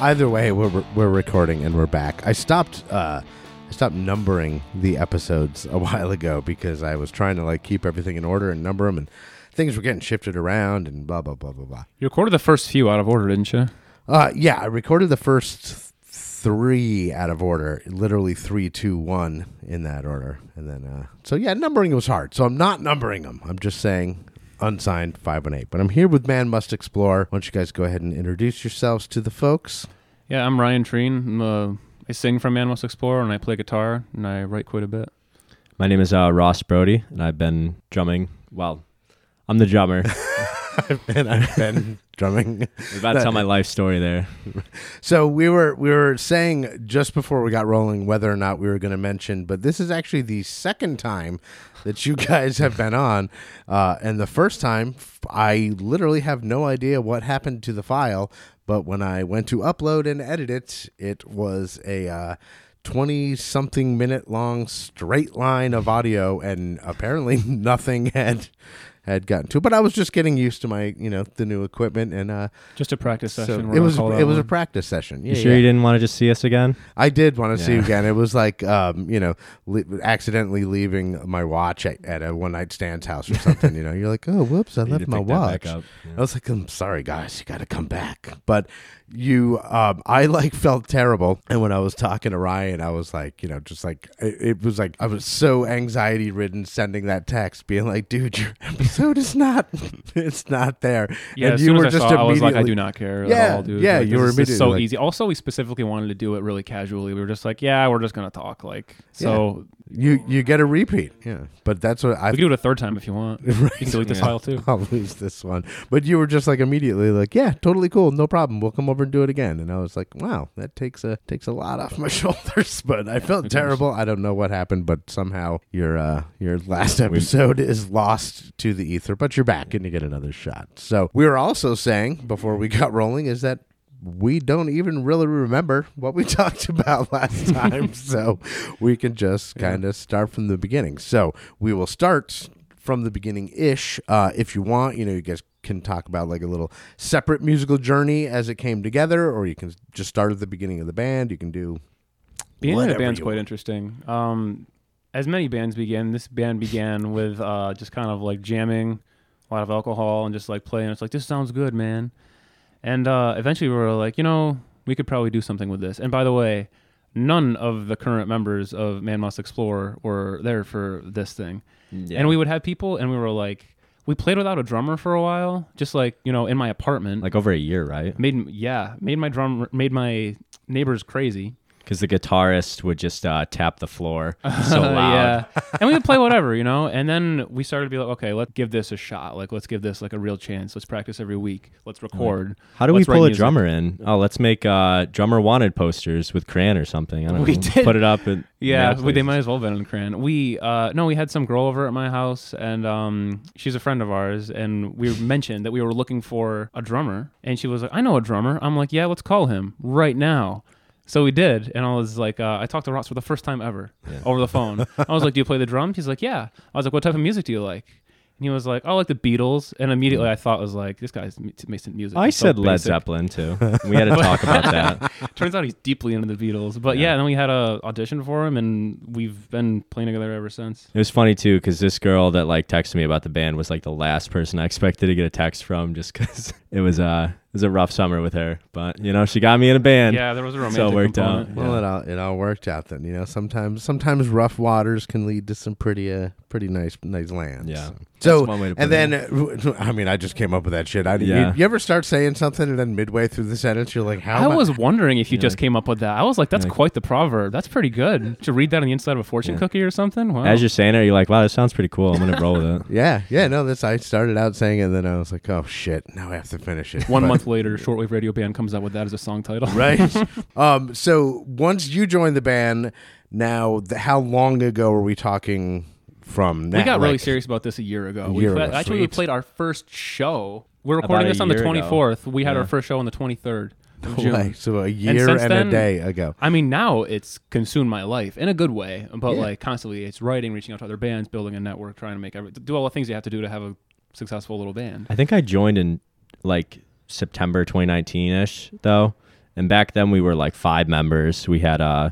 either way, we're we're recording and we're back. I stopped. Uh, I stopped numbering the episodes a while ago because I was trying to like keep everything in order and number them, and things were getting shifted around and blah blah blah blah blah. You recorded the first few out of order, didn't you? Uh, yeah, I recorded the first three out of order, literally three, two, one in that order, and then uh, so yeah, numbering was hard. So I'm not numbering them. I'm just saying unsigned five one eight. But I'm here with Man Must Explore. Why don't you guys go ahead and introduce yourselves to the folks? Yeah, I'm Ryan Treen. I'm, uh, I sing from Man Must Explore, and I play guitar, and I write quite a bit. My name is uh, Ross Brody, and I've been drumming. Well, I'm the drummer. and I've been drumming. I'm about to tell my life story there. So we were we were saying just before we got rolling whether or not we were going to mention, but this is actually the second time that you guys have been on, uh, and the first time I literally have no idea what happened to the file, but when I went to upload and edit it, it was a. Uh, 20 something minute long straight line of audio and apparently nothing had had gotten to. But I was just getting used to my, you know, the new equipment, and uh, Just a practice so session. we're it was it was a practice session. Yeah, You sure yeah. you didn't want to just see us again? I did want to see you again. It was like, um, you know, li- accidentally leaving my watch at, at a one night stand's house or something. you know, you're like, oh, whoops, I You left my pick that back watch. Yeah. I was like, I'm sorry, guys, you got to come back. But you, um, I like felt terrible. And when I was talking to Ryan, I was like, you know, just like, it, it was like, I was so anxiety ridden sending that text, being like, dude, your episode is not, it's not there. Yeah, and as you soon were as I just saw, I was like, I do not care Yeah, at all, yeah, Like, you were immediately so like- easy. Also, we specifically wanted to do it really casually. We were just like, yeah, we're just gonna talk. Like, so You, you get a repeat. Yeah. But that's what I we can do it a third time if you want. You Right. can delete this Yeah. file too. I'll lose this one. But you were just like immediately like, yeah, totally cool, no problem. We'll come over and do it again. And I was like, wow, that takes a takes a lot off my shoulders. But I felt Of terrible. I don't know what happened, but somehow your uh your last episode is lost to the ether. But you're back and you get another shot. So we were also saying before we got rolling is that we don't even really remember what we talked about last time. so we can just kind of start from the beginning. So we will start from the beginning ish. Uh, if you want, you know, you guys can talk about like a little separate musical journey as it came together, or you can just start at the beginning of the band. You can do Being in a band's quite want. interesting. Um, as many bands begin, this band began with uh, just kind of like jamming, a lot of alcohol, and just like playing. It's like this sounds good, man. And uh, eventually, we were like, you know, we could probably do something with this. And by the way, none of the current members of Man Must Explore were there for this thing. Yeah. And we would have people, and we were like, we played without a drummer for a while, just like you know, in my apartment. like over a year, right? made yeah, made my drum, made my neighbors crazy. Because the guitarist would just uh, tap the floor so loud. yeah. and we would play whatever, you know. And then we started to be like, okay, let's give this a shot. Like, let's give this like a real chance. Let's practice every week. Let's record. How do Let's we pull a music. drummer in? Oh, let's make uh, drummer wanted posters with crayon or something. I don't We know. did. Put it up. And Yeah, we, they might as well have been in Cran. We uh no, we had some girl over at my house, and um she's a friend of ours, and we mentioned that we were looking for a drummer, and she was like, "I know a drummer." I'm like, "Yeah, let's call him right now." So we did, and I was like, uh, I talked to Ross for the first time ever over the phone. I was like, "Do you play the drums?" He's like, "Yeah." I was like, "What type of music do you like?" And he was like, "Oh, I like the Beatles." And immediately I thought was like, "This guy's m- making music." I It's so said Led basic. Zeppelin too. We had to talk about that. Turns out he's deeply into the Beatles. But yeah, Yeah. then we had a audition for him, and we've been playing together ever since. It was funny too because this girl that like texted me about the band was like the last person I expected to get a text from, just because it was uh it was a rough summer with her. But you know, she got me in a band. yeah, there was a romantic so it worked out. component. well. It all it all worked out then. You know, sometimes sometimes rough waters can lead to some pretty uh pretty nice nice lands. Yeah. So, That's one way to put and it. then uh, I mean, I just came up with that shit. I Yeah. you, you ever start saying something and then midway through the sentence you're like, how? I am was wondering if you Yeah, just came up with that. I was like, that's like- quite the proverb. That's pretty good. Should read that on the inside of a fortune Yeah. cookie or something. Wow. As you're saying it, you're like, wow, that sounds pretty cool. I'm gonna roll with it. Yeah, yeah, no, that's I started out saying it, and then I was like, oh shit, now I have to finish it. One But- month later, Shortwave Radio Band comes out with that as a song title. right? um, so once you joined the band, now th- how long ago are we talking from? Now? we got really Like, serious about this a year ago. A we year pla- ago, actually we sweet. played our first show. We're About recording a this on the year ago. 24th. We had Yeah. our first show on the 23rd of June. Like, so a year and, since a then- day ago. I mean, now it's consumed my life in a good way, but Yeah. like constantly, it's writing, reaching out to other bands, building a network, trying to make every do all the things you have to do to have a successful little band. I think I joined in like September 2019 ish though, And back then we were like five members. We had uh,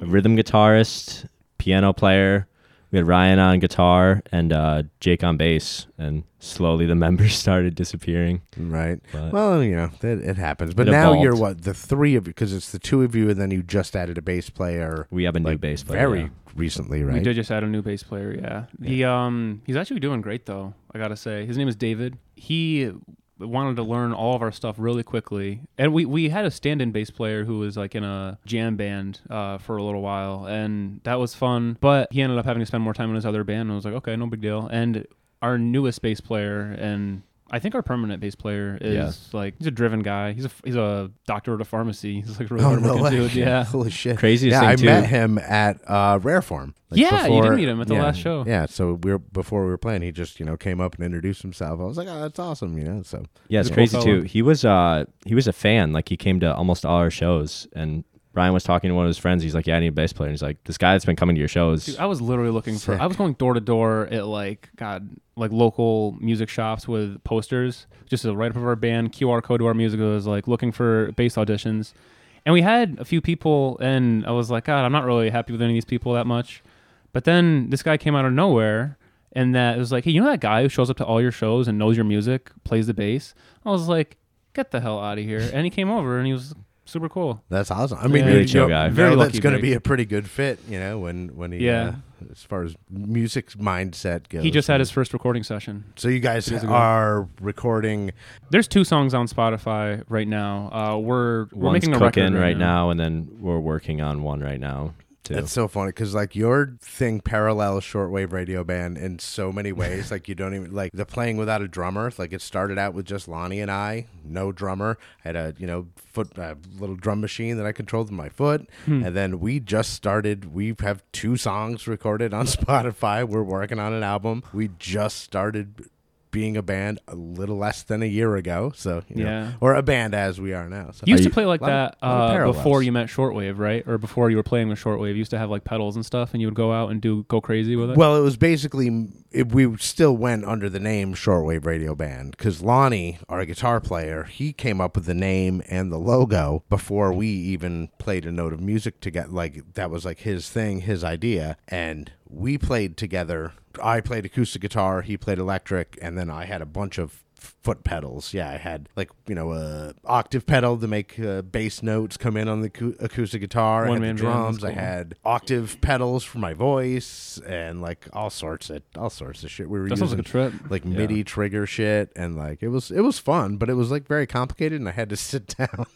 a rhythm guitarist, piano player. We had Ryan on guitar and uh, Jake on bass. And slowly the members started disappearing. Right. But Well, you know, it, it happens. But It now evolved. you're what the three of you because it's the two of you, and then you just added a bass player. we have a new bass player. very yeah. recently, right? We did just add a new bass player. Yeah. He um he's actually doing great though. I gotta say, his name is David. He wanted to learn all of our stuff really quickly, and we we had a stand-in bass player who was like in a jam band uh, for a little while, and that was fun. But he ended up having to spend more time in his other band, and I was like, okay, no big deal. And our newest bass player and I think our permanent bass player is Yeah. like he's a driven guy. He's a he's a doctor at a pharmacy. He's like a really Oh hardworking no way! dude. Yeah. holy shit! Craziest yeah, thing, I too- met him at uh, Rareform. Like, Yeah, you did meet him at the yeah, last show. Yeah, so we were before we were playing. He just you know came up and introduced himself. I was like, oh, that's awesome, you know. So Yeah, it's a cool crazy too. He was uh he was a fan. Like he came to almost all our shows and Brian was talking to one of his friends. He's like, "Yeah, I need a bass player." And he's like, "This guy that's been coming to your shows." Dude, I was literally looking for. I was going door to door at like God, like local music shops with posters, just a write up of our band, QR code to our music. It was like looking for bass auditions, and we had a few people, and I was like, God, I'm not really happy with any of these people that much. But then this guy came out of nowhere, and that it was like, hey, you know that guy who shows up to all your shows and knows your music, plays the bass. I was like, get the hell out of here, and he came over, and he was super cool. that's awesome. I mean, Yeah. you, Really you chill know, guy. Very lucky that's going to be a pretty good fit, you know, when when he Yeah. uh, as far as music mindset goes. He just had his first recording session. So you guys are recording. There's two songs on Spotify right now. Uh, we're we're One's making a cooking record right now. and then we're working on one right now too. It's so funny because like your thing parallels shortwave radio band in so many ways. like you don't even like the playing without a drummer. Like it started out with just Lonnie and I, no drummer. I had a you know foot uh, little drum machine that I controlled with my foot, Hmm. and then we just started. We have two songs recorded on Spotify. We're working on an album. We just started being a band a little less than a year ago. So you know, Yeah. or a band as we are now. So You used to you- play like that of uh, before you met Shortwave, right? Or before you were playing with Shortwave. You used to have like pedals and stuff, and you would go out and do go crazy with it. Well, it was basically it, we still went under the name Shortwave Radio Band because Lonnie, our guitar player, he came up with the name and the logo before we even played a note of music together. Like that was like his thing, his idea, and we played together. I played acoustic guitar, he played electric, and then I had a bunch of foot pedals. Yeah, I had like you know a octave pedal to make uh, bass notes come in on the acou- acoustic guitar. I had the drums. that's I had octave pedals for my voice and like all sorts of all sorts of shit. We were that using like a trip. like Yeah. MIDI trigger shit and like it was it was fun, but it was like very complicated and I had to sit down.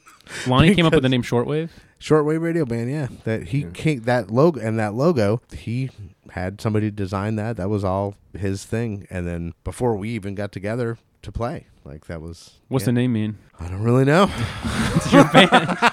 Lonnie came up with the name Shortwave. Shortwave radio band, yeah. That he came, that logo and that logo, he had somebody design that. That was all his thing. And then before we even got together to play, like that was What's yeah. the name mean? I don't really know. It's your band.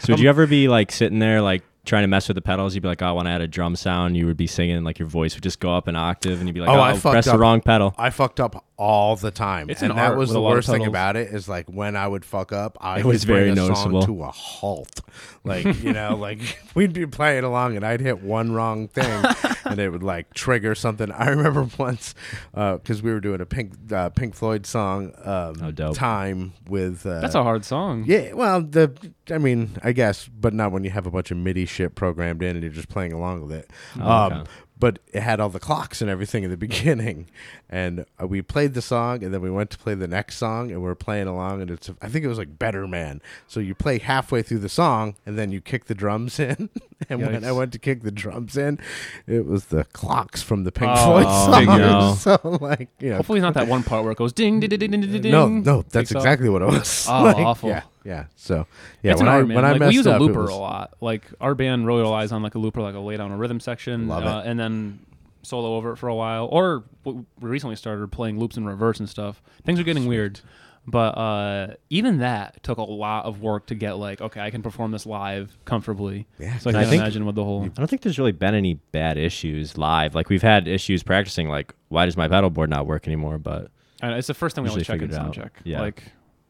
So would you ever be like sitting there like trying to mess with the pedals? You'd be like, "Oh, I want to add a drum sound." You would be singing like your voice would just go up an octave, and you'd be like, Oh, "Oh, I fucked press the wrong pedal." I fucked up all the time, It's and an that was the a lot of worst thing about it. Is like when I would fuck up, I It would was very bring a noticeable. song to a halt. Like you know, like we'd be playing along, and I'd hit one wrong thing, and it would like trigger something. I remember once because we were doing a Pink uh, Pink Floyd song, um, Oh, dope. "Time" with uh, That's a hard song. yeah, well, the I mean, I guess, but not when you have a bunch of MIDI shit programmed in and you're just playing along with it. Oh, um, okay. But it had all the clocks and everything in the beginning, and uh, we played the song, and then we went to play the next song, and we are playing along, and it's I think it was like Better Man. So you play halfway through the song, and then you kick the drums in, and when I went to kick the drums in, it was the clocks from the Pink Oh, Floyd big song. no. So like, you know, Hopefully, it's not that one part where it goes ding ding ding ding ding ding. no, no, that's exactly what it was. Oh, Like, awful. Yeah, yeah. So yeah, it's when an I art, man. when I like, messed we use a up, it looper was- a lot. Like our band really relies on like a looper, like a lay down a rhythm section, Love uh, and then solo over it for a while. Or we recently started playing loops in reverse and stuff. Things are getting weird, but uh, even that took a lot of work to get like, okay, I can perform this live comfortably. Yeah, So I can I think- imagine with the whole. I don't think there's really been any bad issues live. Like we've had issues practicing. Like, why does my pedal board not work anymore? But I know, it's the first thing we always Usually check in figured sound out. check. Yeah. Like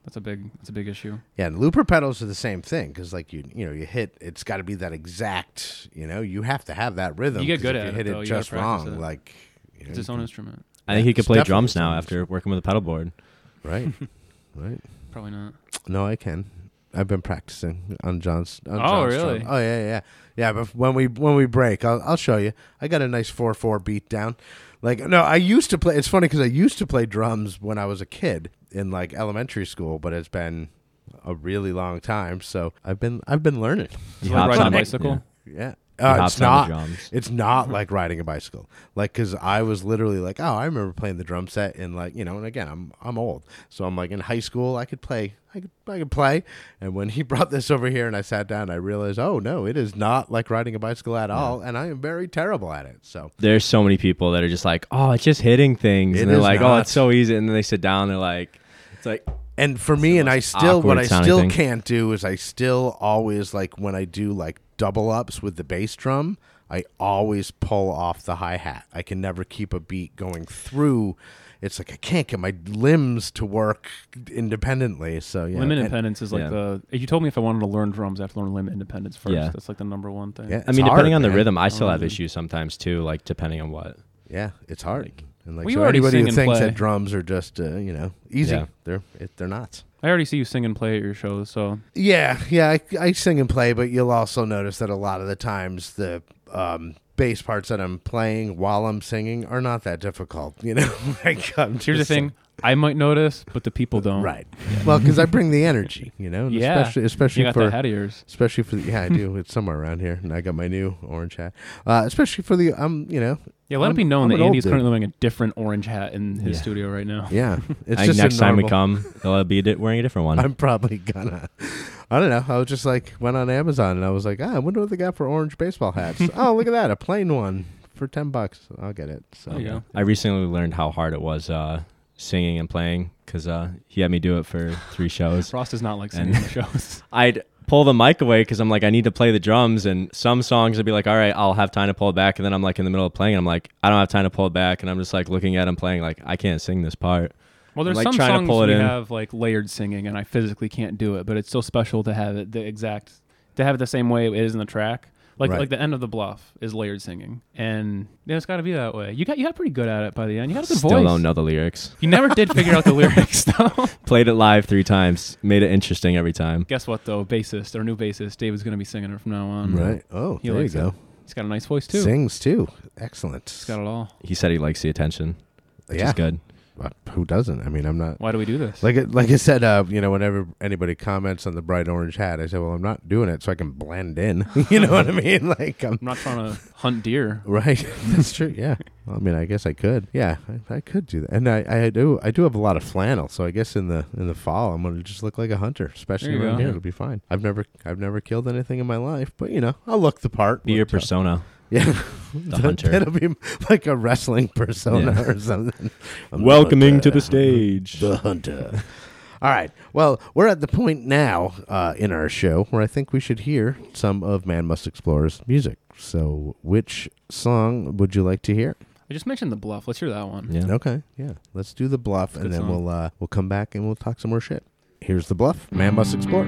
that's a big that's a big issue. Yeah, and looper pedals are the same thing because like you you know you hit it's got to be that exact you know you have to have that rhythm. You get 'cause good if at you it, hit though. it just practice wrong. it. Like you know, It's its own can- instrument. I think he could play drums its own now instrument. after working with a pedal board. right, right. Probably not. No, I can. I've been practicing on John's. On Oh, John's really? drum. Oh yeah, yeah, yeah. But when we when we break, I'll I'll show you. I got a nice four four beat down. Like no, I used to play. It's funny because I used to play drums when I was a kid in like elementary school, but it's been a really long time. So I've been I've been learning. He Like hops riding a on the- bicycle? Yeah. Uh, it's not. drums. It's not like riding a bicycle. Like, cause I was literally like, oh, I remember playing the drum set and like, you know, and again, I'm I'm old, so I'm like in high school, I could play, I could I could play. And when he brought this over here and I sat down, I realized, oh no, it is not like riding a bicycle at all, and I am very terrible at it. So There's so many people that are just like, oh, it's just hitting things, It and they're like, oh, it's so easy, and then they sit down, they're like, it's like, And for me, and I still, what I still thing. can't do is I still always like when I do like double ups with the bass drum, I always pull off the hi hat. I can never keep a beat going through. It's like I can't get my limbs to work independently. So yeah, limb and- independence is like yeah. the. You told me if I wanted to learn drums, I have to learn limb independence first. Yeah. That's like the number one thing. Yeah, I mean, hard, depending on the man. rhythm, I still have issues sometimes too, like depending on what. Yeah, it's hard. Like- and like Well, you so already anybody sing who thinks play. that drums are just uh, you know easy, Yeah. they're it, they're not. I already see you sing and play at your shows, so. Yeah, yeah, I, I sing and play, but you'll also notice that a lot of the times the um, bass parts that I'm playing while I'm singing are not that difficult. You know, like I'm here's the just- thing: I might notice, but the people don't. right? Well, because I bring the energy, you know, Yeah. especially especially You got for that hat of yours. especially for the, yeah, I do. It's somewhere around here, and I got my new orange hat. Uh, especially for the um, you know, Yeah, let I'm- it be known I'm that an old Andy's dude. currently wearing a different orange hat in his Yeah. studio right now. yeah, it's I think just a next time we come, they'll be di- wearing a different one. I'm probably gonna. I don't know. I was just like went on Amazon and I was like, ah, I wonder what they got for orange baseball hats. oh, look at that, a plain one for ten bucks. I'll get it. So There you go. I recently learned how hard it was uh, singing and playing because uh, he had me do it for three shows. Frost does not like And- singing shows. I'd pull the mic away because I'm like, I need to play the drums. And some songs I'd be like, all right, I'll have time to pull it back. And then I'm like in the middle of playing, and I'm like, I don't have time to pull it back. And I'm just like looking at him playing, like, I can't sing this part. Well, there's like, some trying to songs pull it we in. have like layered singing, and I physically can't do it, but it's so special to have it the exact to have it the same way it is in the track. Like Right. like the end of the bluff is layered singing, and yeah, it's got to be that way. You got you got pretty good at it by the end. You got a good Still voice. don't know the lyrics. You never did figure out the lyrics though. Played it live three times, made it interesting every time. Guess what though? Bassist, our new bassist, David's gonna be singing it from now on. right. Oh, He there you likes go. it. He's got a nice voice too. Sings too. Excellent. He's got it all. He said he likes the attention, which yeah. is good. Who doesn't? I mean, I'm not. Why do we do this? Like it, like I said, uh, you know, whenever anybody comments on the bright orange hat, I say, "Well, I'm not doing it so I can blend in." you know what I mean? Like I'm I'm not trying to hunt deer. right. That's true. Yeah. Well, I mean, I guess I could. Yeah, I, I could do that. And I, I do. I do have a lot of flannel, so I guess in the in the fall, I'm gonna just look like a hunter, especially around go. here. It'll be fine. I've never I've never killed anything in my life, but you know, I'll look the part. Be your But, uh, persona. Yeah, The hunter. It'll be like a wrestling persona Yeah. or something. I'm the Welcoming to hunter. the stage. The hunter. All right. Well, we're at the point now uh, in our show where I think we should hear some of Man Must Explore's music. So, which song would you like to hear? I just mentioned the bluff. Let's hear that one. Yeah. Okay. Yeah. Let's do the bluff, and good then song. we'll uh, we'll come back and we'll talk some more shit. Here's the bluff. Man Must Explore.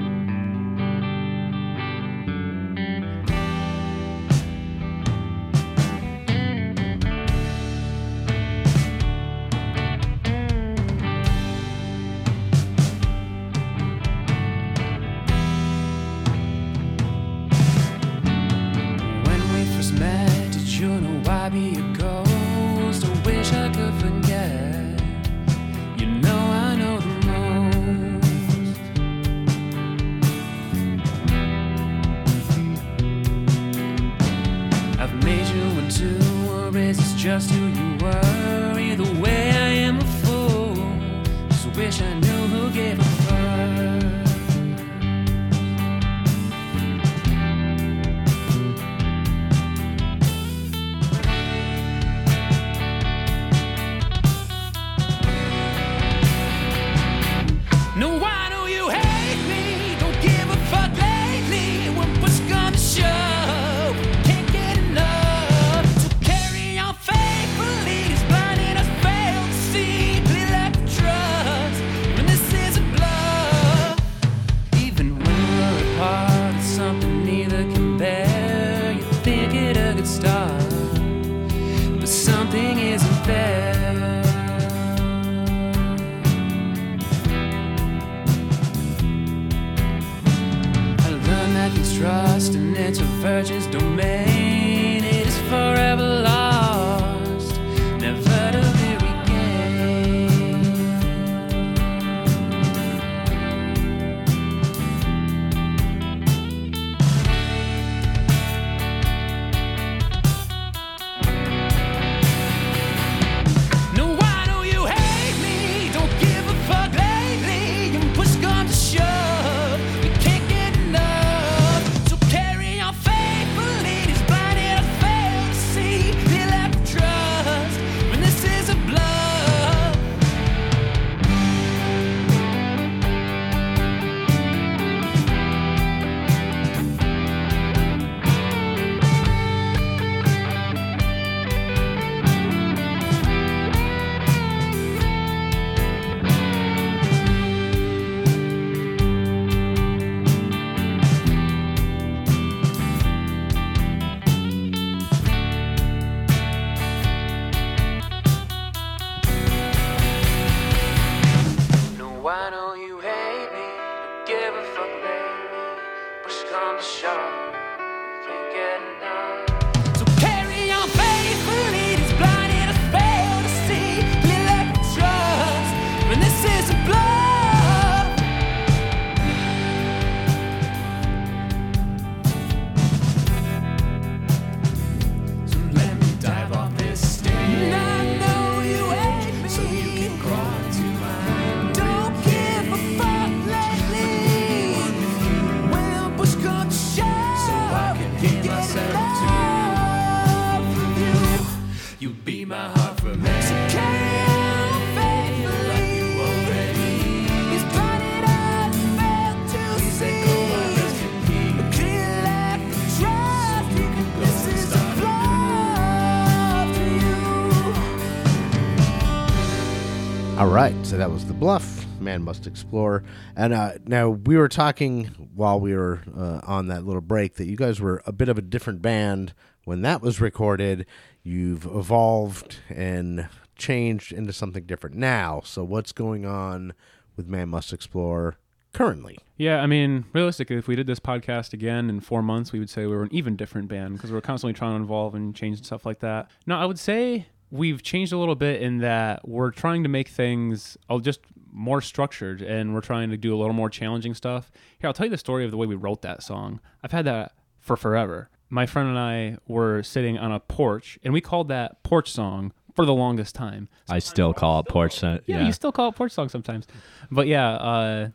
Right, so that was the bluff. Man must explore. And uh, now we were talking while we were uh, on that little break that you guys were a bit of a different band when that was recorded. You've evolved and changed into something different now. So what's going on with Man Must Explore currently? Yeah, I mean, realistically, if we did this podcast again in four months, we would say we were an even different band because we're constantly trying to evolve and change and stuff like that. No, I would say we've changed a little bit in that we're trying to make things uh, just more structured and we're trying to do a little more challenging stuff. Here, I'll tell you the story of the way we wrote that song. I've had that for forever. My friend and I were sitting on a porch and we called that porch song for the longest time. I still call it porch. Sen- Yeah, yeah. you still call it porch song sometimes. But yeah, uh,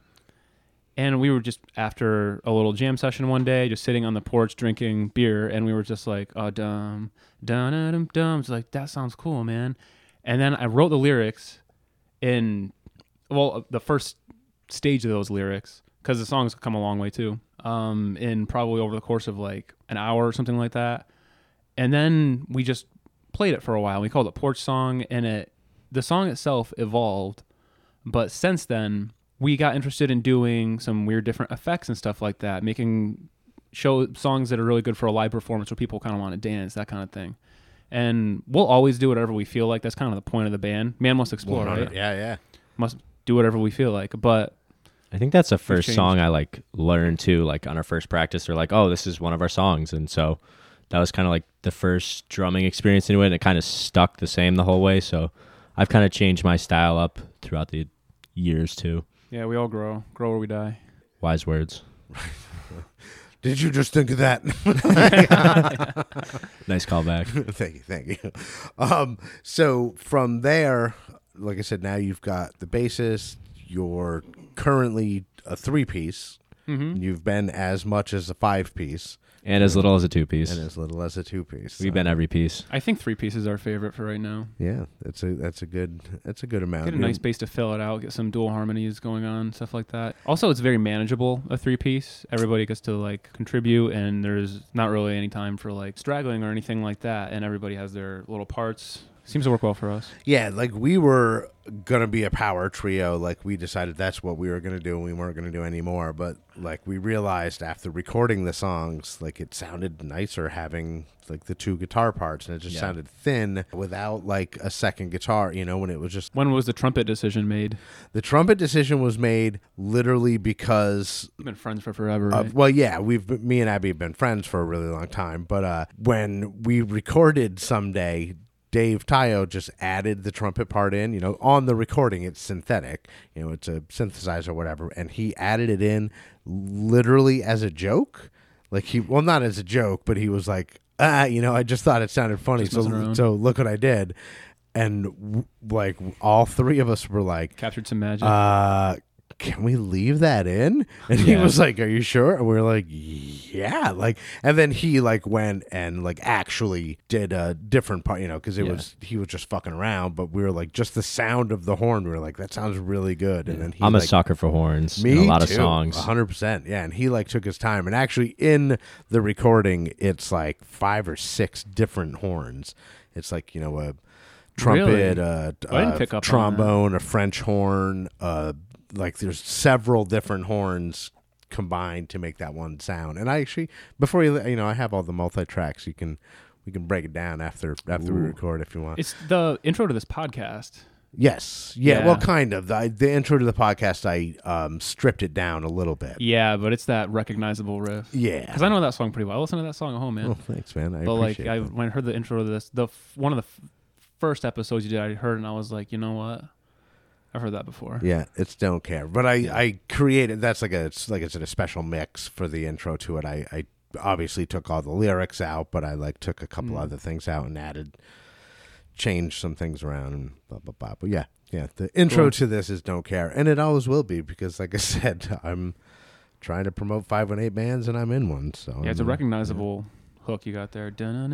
and we were just after a little jam session one day, just sitting on the porch drinking beer, and we were just like, "Oh, dum, dum, dum, dum, dum." It's like that sounds cool, man. And then I wrote the lyrics in, well, the first stage of those lyrics because the song's come a long way too. Um, in probably over the course of like an hour or something like that, and then we just played it for a while. We called it porch song, and it the song itself evolved but since then, we got interested in doing some weird different effects and stuff like that, making show songs that are really good for a live performance where people kind of want to dance, that kind of thing. And we'll always do whatever we feel like. That's kind of the point of the band. Man must explore, right? Yeah, yeah. Must do whatever we feel like. But I think that's the first song I like learned too. Like on our first practice, they're like, "Oh, this is one of our songs," and so that was kind of like the first drumming experience into it. And it kind of stuck the same the whole way. So I've kind of changed my style up throughout the years too. Yeah, we all grow, grow or we die. Wise words. Did you just think of that? Nice callback. thank you, thank you. Um, so from there, like I said, now you've got the bassist. You're currently a three piece. Mm-hmm. You've been as much as a five piece and as little as a two piece. and as little as a two piece. We've been every piece. I think three pieces are our favorite for right now. yeah, that's a that's a good that's a good amount. Get a You're- nice bass to fill it out, get some dual harmonies going on, stuff like that. Also, it's very manageable, a three piece. Everybody gets to like contribute, and there's not really any time for like straggling or anything like that. And everybody has their little parts Seems to work well for us. Yeah, like we were gonna be a power trio. Like we decided that's what we were gonna do, and we weren't gonna do anymore. But like we realized after recording the songs, like it sounded nicer having like the two guitar parts, and it just Yeah. sounded thin without like a second guitar. You know, when it was just When was the trumpet decision made? the trumpet decision was made literally because We've been friends for forever, Uh, right? well, yeah, we've me and Abby have been friends for a really long time. But uh, when we recorded someday, Dave Tayo just added the trumpet part in. You know, on the recording, it's synthetic. You know, it's a synthesizer, or whatever, and he added it in literally as a joke. Like he, well, not as a joke, but he was like, ah, you know, I just thought it sounded funny, Just so so look what I did, and w- like all three of us were like, Captured some magic. uh can we leave that in and he was like are you sure and we were like yeah like and then he like went and like actually did a different part you know because it Yeah. was he was just fucking around but we were like just the sound of the horn we were like that sounds really good and then he I'm a like, sucker for horns me a lot too, of songs. 100% yeah and he like took his time and actually in the recording it's like five or six different horns it's like you know a trumpet Really? a, a pick up on that. trombone a french horn uh like there's several different horns combined to make that one sound and i actually before you you know i have all the multi tracks you can we can break it down after after we record if you want it's the intro to this podcast. yes yeah, Yeah. well kind of the, the intro to the podcast i um stripped it down a little bit Yeah, but it's that recognizable riff. yeah Because I know that song pretty well. I listen to that song at home, man. Oh, thanks, man. I but like, appreciate I when I heard the intro to this, the f- one of the f- first episodes you did, I heard, and I was like, you know what? I've heard that before. Yeah, it's don't care. But I I created that's like a it's like it's a special mix for the intro to it. I I obviously took all the lyrics out, but I like took a couple Mm. other things out and added changed some things around and blah blah blah. But yeah, yeah, the intro Cool. to this is don't care, and it always will be because like I said, I'm trying to promote five one eight bands and I'm in one. So Yeah, it's a I'm, recognizable hook you got there. Yeah,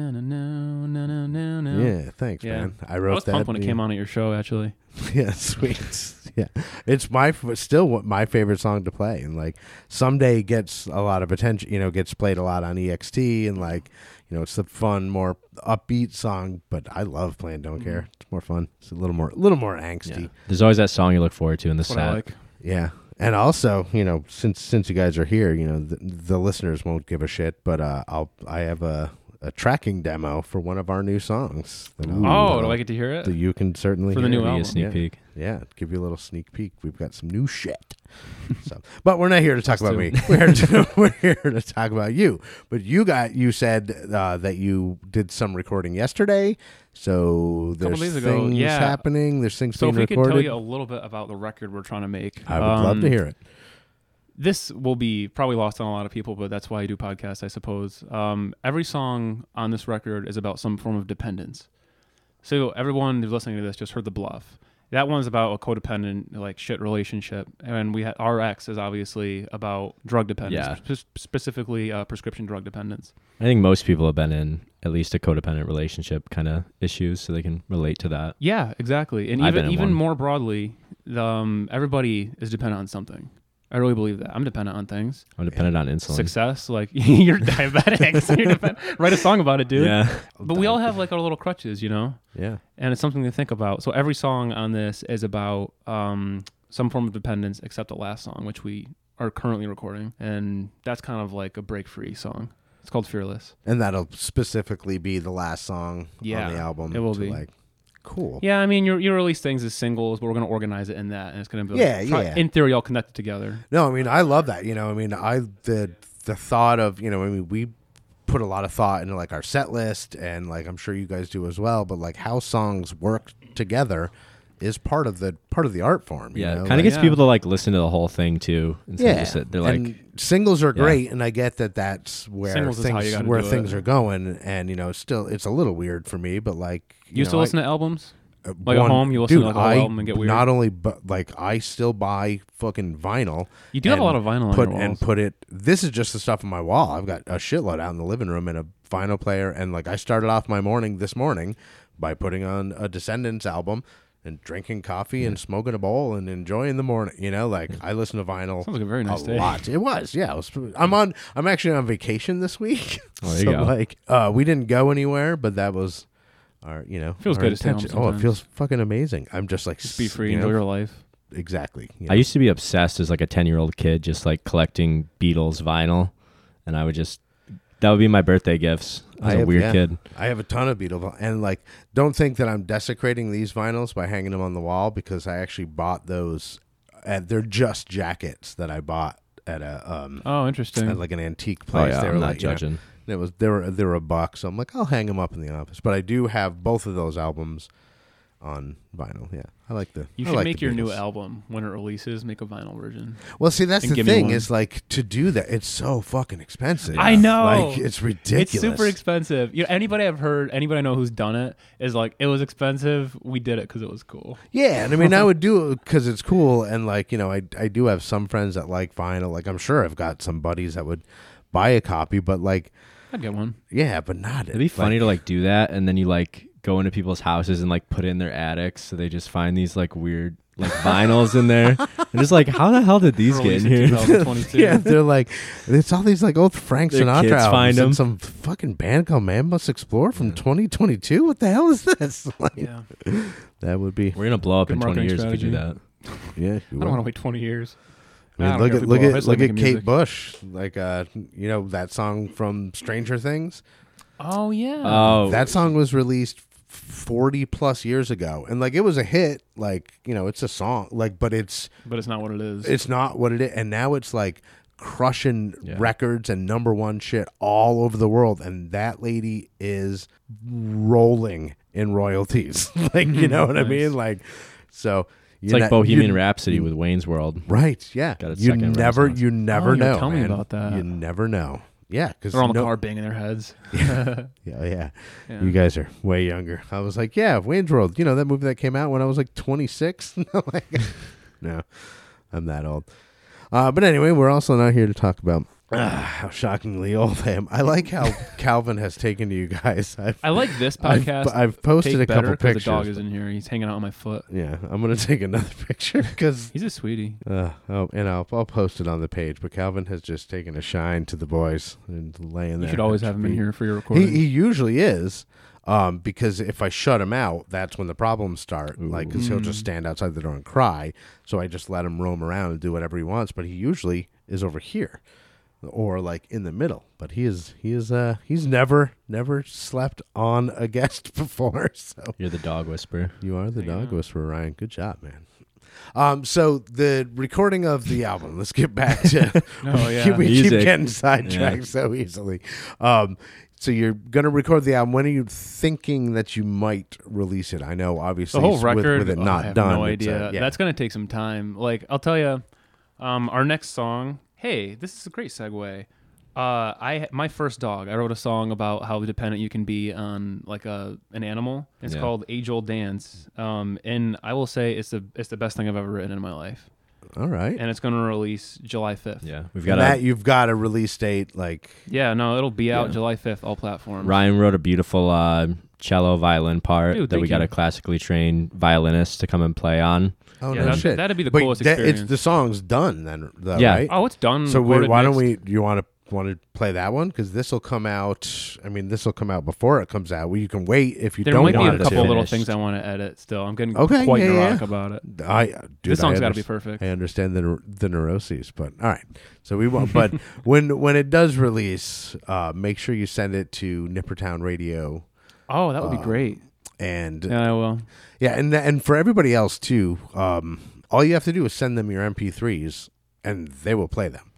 thanks, Yeah. man. I wrote I was that. pumped when it came on at your show, actually. Yeah, sweet. yeah, it's my still my favorite song to play, and like someday gets a lot of attention. You know, gets played a lot on EXT, and like you know, it's the fun, more upbeat song. But I love playing "Don't Mm-hmm. Care." It's more fun. It's a little more, a little more angsty. There's always that song you look forward to in the That's what I set. like. Yeah. And also, you know, since since you guys are here, you know, the, the listeners won't give a shit, but uh, I'll I have a, a tracking demo for one of our new songs. Oh, do I get to hear it? that you can certainly For the hear. new Give you album. a sneak Yeah. peek. Yeah, give you a little sneak peek. We've got some new shit. so, but we're not here to talk Us about me. We're here to, we're here to talk about you. But you got you said uh, that you did some recording yesterday. So there's days ago, things yeah. happening. There's things So if being we could tell you a little bit about the record we're trying to make. I would love to Um, hear it. This will be probably lost on a lot of people, but that's why I do podcasts, I suppose. Um, every song on this record is about some form of dependence. So everyone who's listening to this just heard the bluff. That one's about a codependent, like shit relationship, and we had RX is obviously about drug dependence, Yeah. spe- specifically uh, prescription drug dependence. I think most people have been in at least a codependent relationship kind of issues, so they can relate to that. Yeah, exactly. And I've even even one. more broadly, um, everybody is dependent on something. I really believe that. I'm dependent on things. I'm dependent on insulin. Success, like you're diabetic. so you're depend- write a song about it, dude. Yeah. But we all have like our little crutches, you know, Yeah. and it's something to think about. So every song on this is about um, some form of dependence, except the last song, which we are currently recording, and that's kind of like a break-free song. It's called "Fearless." And that'll specifically be the last song Yeah, on the album. it will to, be. Like, cool. Yeah, I mean, you you release things as singles, but we're gonna organize it in that, and it's gonna be Yeah, try- yeah. In theory, all connected together. No, I mean I love that. You know, I mean I the the thought of you know I mean we put a lot of thought into like our set list and like I'm sure you guys do as well. But like how songs work together is part of the part of the art form. you Yeah. know? Kind of Like- gets Yeah. people to like listen to the whole thing too. Instead of yeah. just they're like, and singles are Yeah. great, and I get that that's where Singles is how you things where things it. are going. And you know, still it's a little weird for me, but like You, used to know, I- listen to albums? Uh, Like at home, you listen to, like, a whole I album and get weird? Not only, but like I still buy fucking vinyl. You do have a lot of vinyl on Put your and put it. This is just the stuff on my wall. I've got a shitload out in the living room and a vinyl player. And like I started off my morning this morning by putting on a Descendents album and drinking coffee and smoking a bowl and enjoying the morning. You know, like I listen to vinyl. Sounds like a very nice a day. lot. It was, yeah. It was, I'm on. I'm actually on vacation this week. Oh, there you so go. like, uh, we didn't go anywhere, but that was our you know Feels good to stay home intention- Oh, it feels fucking amazing. I'm just like Just be free, you enjoy your life. exactly. you I used to be obsessed as like a 10 year old kid, just like collecting Beatles vinyl. And I would just, that would be my birthday gifts as I a have- weird yeah. kid. I have a ton of Beatle vi- and like don't think that I'm desecrating these vinyls by hanging them on the wall because I actually bought those and they're just jackets that I bought at a um Oh, interesting. at like an antique place. Oh, place. yeah. they were I'm not like you know, judging. it was they were they were a buck, so I'm like I'll hang them up in the office. But I do have both of those albums on vinyl. Yeah, I like the. you I should like make your new album when it releases. Make a vinyl version. Well, see, that's the thing is like to do that. It's so fucking expensive. I know. Like it's ridiculous. It's super expensive. You know, anybody I've heard, anybody I know who's done it is like, it was expensive. We did it because it was cool. Yeah, and I mean, I would do it because it's cool, and like you know, I I do have some friends that like vinyl. Like I'm sure I've got some buddies that would buy a copy, but like, I'd get one. yeah, but not. It'd be funny to like do that. And then you like go into people's houses and like put it in their attics. So they just find these like weird like vinyls in there. And just like, how the hell did these get Released in in here? Yeah, they're like, it's all these like old Frank Their Sinatra kids albums find and 'em. some fucking band called Man Must Explore from 2022. What the hell is this? Like, Yeah. that would be. We're going to blow up Good in 20 marketing years if we do that. strategy. Yeah, I don't want to wait 20 years. I mean, I don't look care at if look people are- I at just look at making Kate music. Bush, like uh, you know that song from Stranger Things. Oh, yeah. Oh, That song was released forty plus years ago, and like it was a hit. Like you know, it's a song, like, but it's but it's not what it is. it's not what it is, and now it's like crushing Yeah. records and number one shit all over the world, and that lady is rolling in royalties. like you know hmm. what I mean? Like so. it's like Bohemian Rhapsody with Wayne's World. Right. Yeah. Got you never. You never Oh, know. telling me about that. You never know. Yeah, because They're on the no, car banging their heads. Yeah, yeah, Yeah. You guys are way younger. I was like, yeah, Wayne's World. You know that movie that came out when I was like 26. no, like, no, I'm that old. Uh, but anyway, we're also not here to talk about uh, how shockingly old I am. I like how Calvin has taken to you guys. I've, I like this I've, podcast. I've posted take a couple better 'cause pictures. The dog is in here. He's hanging out on my foot. yeah, I'm gonna take another picture because He's a sweetie. Uh, oh, and I'll, I'll post it on the page. But Calvin has just taken a shine to the boys and laying there. You should always have him in here for your He, recording. he usually is, um, because if I shut him out, that's when the problems start. Like, because he'll just stand outside the door and cry. So I just let him roam around and do whatever he wants. But he usually is over here, or like in the middle. But he is he is uh he's never never slept on a guest before. So You're the dog whisperer. you are the Hanging dog out. whisperer, Ryan. Good job, man. Um, so the recording of the album. Let's get back to. Oh, yeah. we keep Music. getting sidetracked so easily. Um, so you're gonna record the album. When are you thinking that you might release it? I know, obviously, the whole with- record. with, it oh, not I have done. No it's, idea. yeah. That's gonna take some time. Like I'll tell you, um, our next song. Hey, this is a great segue. Uh, I my first dog. I wrote a song about how dependent you can be on like a an animal. It's Yeah. called Age Old Dance. Um, and I will say it's the it's the best thing I've ever written in my life. all right. And it's gonna release July fifth. Yeah. We've got that you've got a release date, like Yeah, no, it'll be out Yeah. July fifth, all platforms. Ryan wrote a beautiful uh, cello violin part Dude, that we thank got you. a classically trained violinist to come and play on. oh Yeah, no that'd- shit. that'd be the But coolest that- it's the song's done then, though, Yeah. right? Oh, it's done. So we, recorded, why don't we? You want to want to play that one because this will come out. I mean, this will come out before it comes out. Well, you can wait if you There don't There might be a it to. couple little things I want to edit. Still, I'm getting Okay, quite yeah, yeah, neurotic yeah. about it. I dude, this song's I got to be perfect. I understand the the neuroses, but all right. So we won't. But when when it does release, uh, make sure you send it to Nippertown Radio Oh, that would be Uh, great. and Yeah, I will. Yeah, and and for everybody else too, um, all you have to do is send them your MP3s, and they will play them.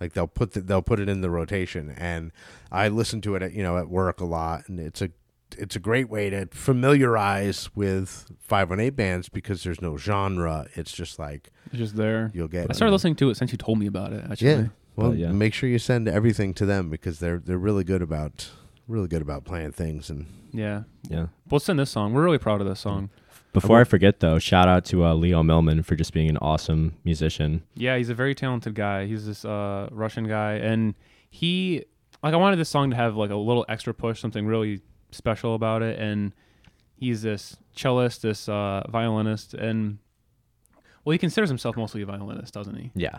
Like they'll put the, they'll put it in the rotation, and I listen to it at you know at work a lot, and it's a it's a great way to familiarize with five one eight bands because there's no genre. It's just like It's just there. you'll get. I started listening to it since you told me about it. Actually. Yeah. Well, yeah. make sure you send everything to them because they're they're really good about really good about playing things and Yeah. Yeah. We'll send this song. We're really proud of this song. Before I forget, though, shout out to uh, Leo Millman for just being an awesome musician. Yeah, he's a very talented guy. He's this uh, Russian guy, and he like I wanted this song to have like a little extra push, something really special about it. And he's this cellist, this uh, violinist, and well, he considers himself mostly a violinist, doesn't he? Yeah.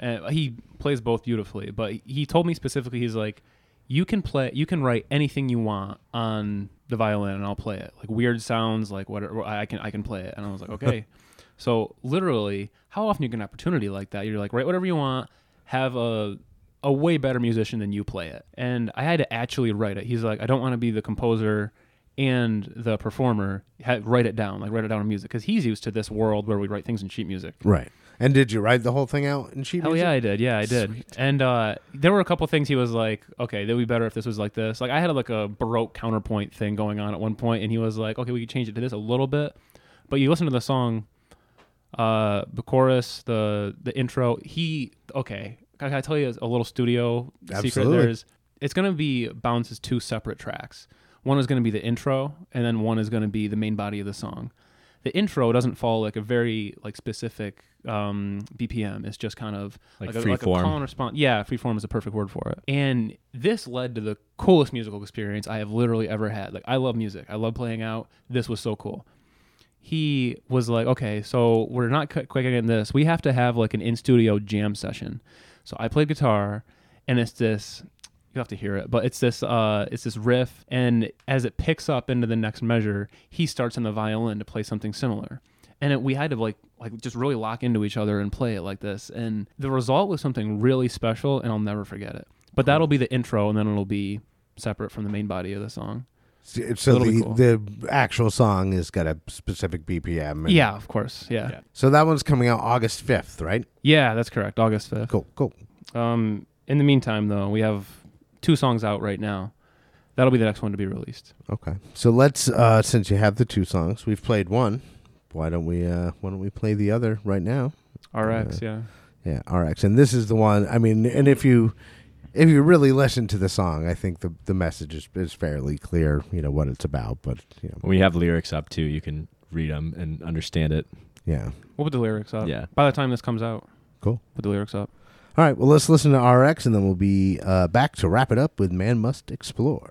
Uh, he plays both beautifully, but he told me specifically, he's like, you can play, you can write anything you want on the violin, and I'll play it. Like weird sounds, like whatever. I can I can play it." And I was like, "Okay." so literally, how often you get an opportunity like that? You're like, write whatever you want, have a a way better musician than you play it. And I had to actually write it. He's like, I don't want to be the composer and the performer. Ha- write it down, like write it down in music, because he's used to this world where we write things in sheet music. Right. And did you write the whole thing out in sheet music? yeah, I did. Yeah, I did. And uh, there were a couple things he was like, okay, that'd be better if this was like this. Like I had like a baroque counterpoint thing going on at one point, and he was like, okay, we could change it to this a little bit. But you listen to the song, uh, the chorus, the the intro. He okay. Can I tell you a little studio secret? There's it's gonna be bounces two separate tracks. One is gonna be the intro, and then one is gonna be the main body of the song. The intro doesn't follow like a very like specific um, BPM. It's just kind of Like a, free like form. a call and response. Yeah, freeform is a perfect word for it. And this led to the coolest musical experience I have literally ever had. Like I love music. I love playing out. This was so cool he was like, okay, so we're not quick in this. We have to have like an in studio jam session. So I played guitar, and it's this. You have to hear it, but it's this. Uh, it's this riff, and as it picks up into the next measure, he starts on the violin to play something similar, and it, we had to like like just really lock into each other and play it like this, and the result was something really special, and I'll never forget it. But that'll be the intro, and then it'll be separate from the main body of the song. So It'll the, cool. the actual song has got a specific BPM. and- Yeah, of course. Yeah. Yeah. So that one's coming out August 5th, right? Yeah, that's correct. August 5th. Cool, cool. Um, in the meantime, though, we have two songs out right now. That'll be the next one to be released. Okay. So let's uh since you have the two songs, we've played one. Why don't we uh why don't we play the other right now? RX, yeah. Yeah, RX. And this is the one I mean and if you if you really listen to the song, I think the the message is, is fairly clear, you know, what it's about, but you know, We have lyrics up too. You can read them and understand it. yeah. We'll put the lyrics up. Yeah. By the time this comes out, Cool. put the lyrics up. All right, well let's listen to RX and then we'll be uh back to wrap it up with Man Must Explore.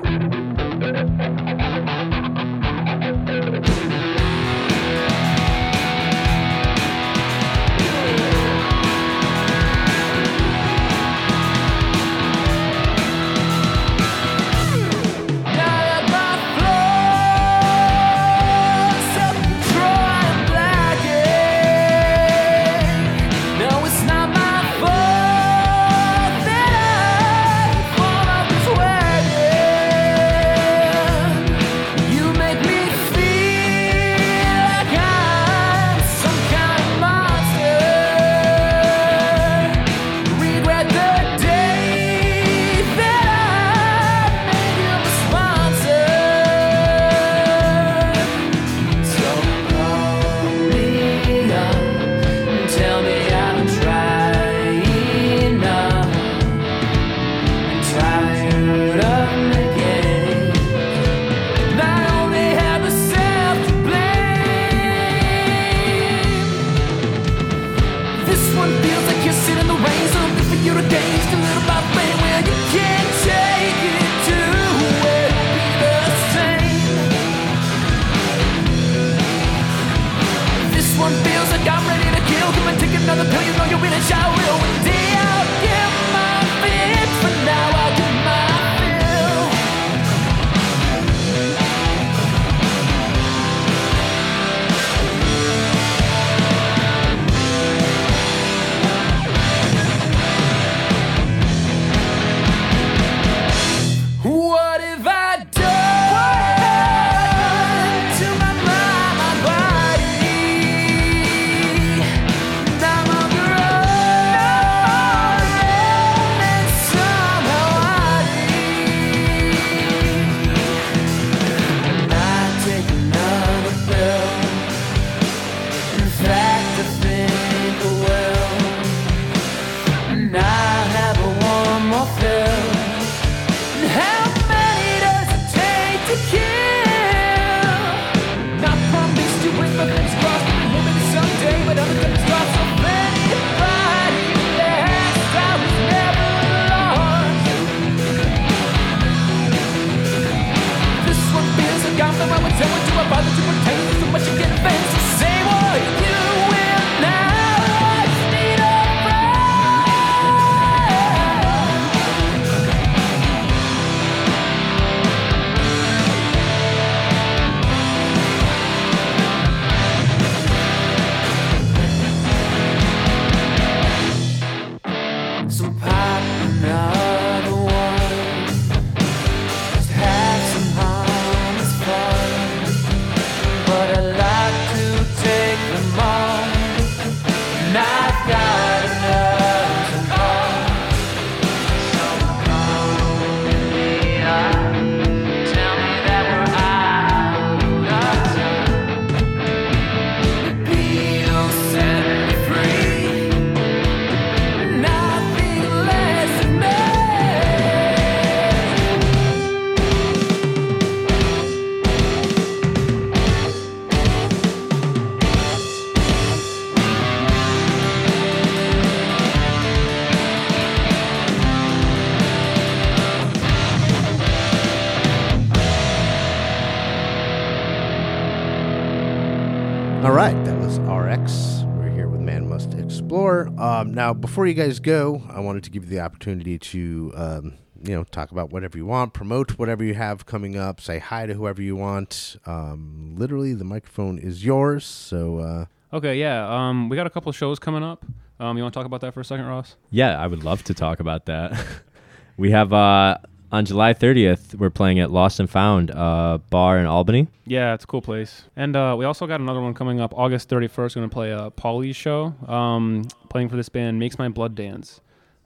Before you guys go, I wanted to give you the opportunity to, um, you know, talk about whatever you want, promote whatever you have coming up, say hi to whoever you want. Um, literally, the microphone is yours. So, uh, Okay, yeah. Um, we got a couple shows coming up. Um, you want to talk about that for a second, Ross? Yeah, I would love to talk about that. we have uh, on July 30th, we're playing at Lost and Found uh, bar in Albany. Yeah, it's a cool place. And uh, we also got another one coming up August 31st. We're Going to play a Paulie's show. Um, playing for this band Makes My Blood Dance.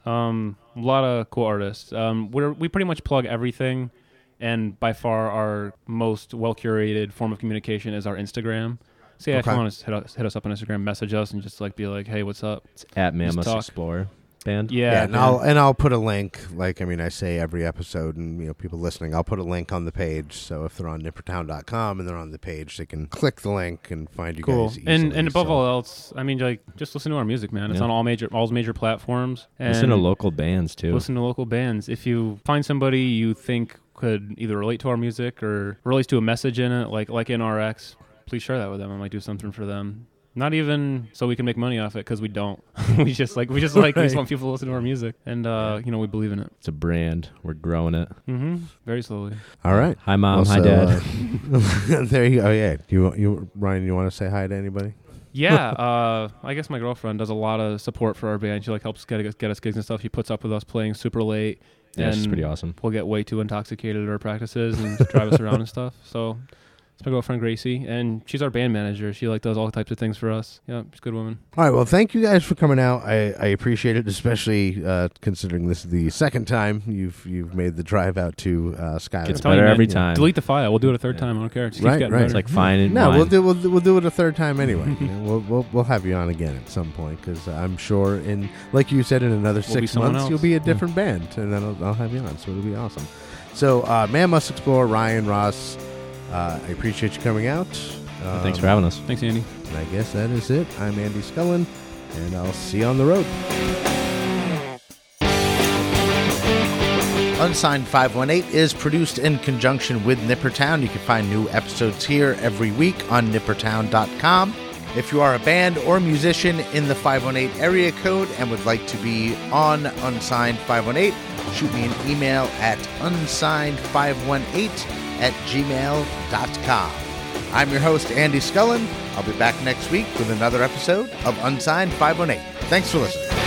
Um, a lot of cool artists. Um, we're, we pretty much plug everything. And by far, our most well curated form of communication is our Instagram. So yeah, if Okay. you want to hit us, hit us up on Instagram, message us, and just like be like, "Hey, what's up?" It's at Man Just Must talk. Explore band. Yeah, yeah, and man. I'll and I'll put a link. Like I mean, I say every episode, and you know, people listening, I'll put a link on the page. So if they're on nippertown.com and they're on the page, they can click the link and find you cool. guys. And easily. and above So- all else, I mean, like just listen to our music, man. It's Yeah. on all major all major platforms. And Listen to local bands too. listen to local bands. If you find somebody you think could either relate to our music or relates to a message in it, like like in RX, please share that with them. I might do something for them. Not even so we can make money off it because we don't. we just like we just like we just want people to listen to our music, and uh, you know we believe in it. It's a brand. We're growing it. hmm Very slowly. all right. Hi, mom. hi, Also, dad. uh, there you go. Oh, yeah. You, you, Ryan, you want to say hi to anybody? Yeah, uh, I guess my girlfriend does a lot of support for our band. She like helps get us- get us gigs and stuff. She puts up with us playing super late. yeah, she's pretty awesome. We'll get way too intoxicated at our practices and drive us around and stuff. So it's my girlfriend Gracie, and she's our band manager. She like does all types of things for us. Yeah, she's a good woman. All right. Well, thank you guys for coming out. I, I appreciate it, especially uh, considering this is the second time you've you've made the drive out to uh, Skyline. telling Gets better every Yeah. time. Delete the file. We'll do it a third Yeah. time. I don't care. It just Right, keeps right. It's like fine. No, wine. we'll do we'll, do- we'll do it a third time anyway. We'll, we'll we'll have you on again at some point because I'm sure in like you said in another We'll six someone months you'll be a different band and then I'll, I'll have you on. So it'll be awesome. So uh, man must explore. Ryan Ross, uh, I appreciate you coming out. Um, Thanks for having us. Thanks, Andy. And I guess that is it. I'm Andy Scullin, and I'll see you on the road. Unsigned 518 is produced in conjunction with Nippertown. You can find new episodes here every week on nippertown.com. If you are a band or musician in the 518 area code and would like to be on Unsigned 518, shoot me an email at unsigned518 at gmail.com. I'm your host, Andy Scullin. I'll be back next week with another episode of Unsigned 518. Thanks for listening.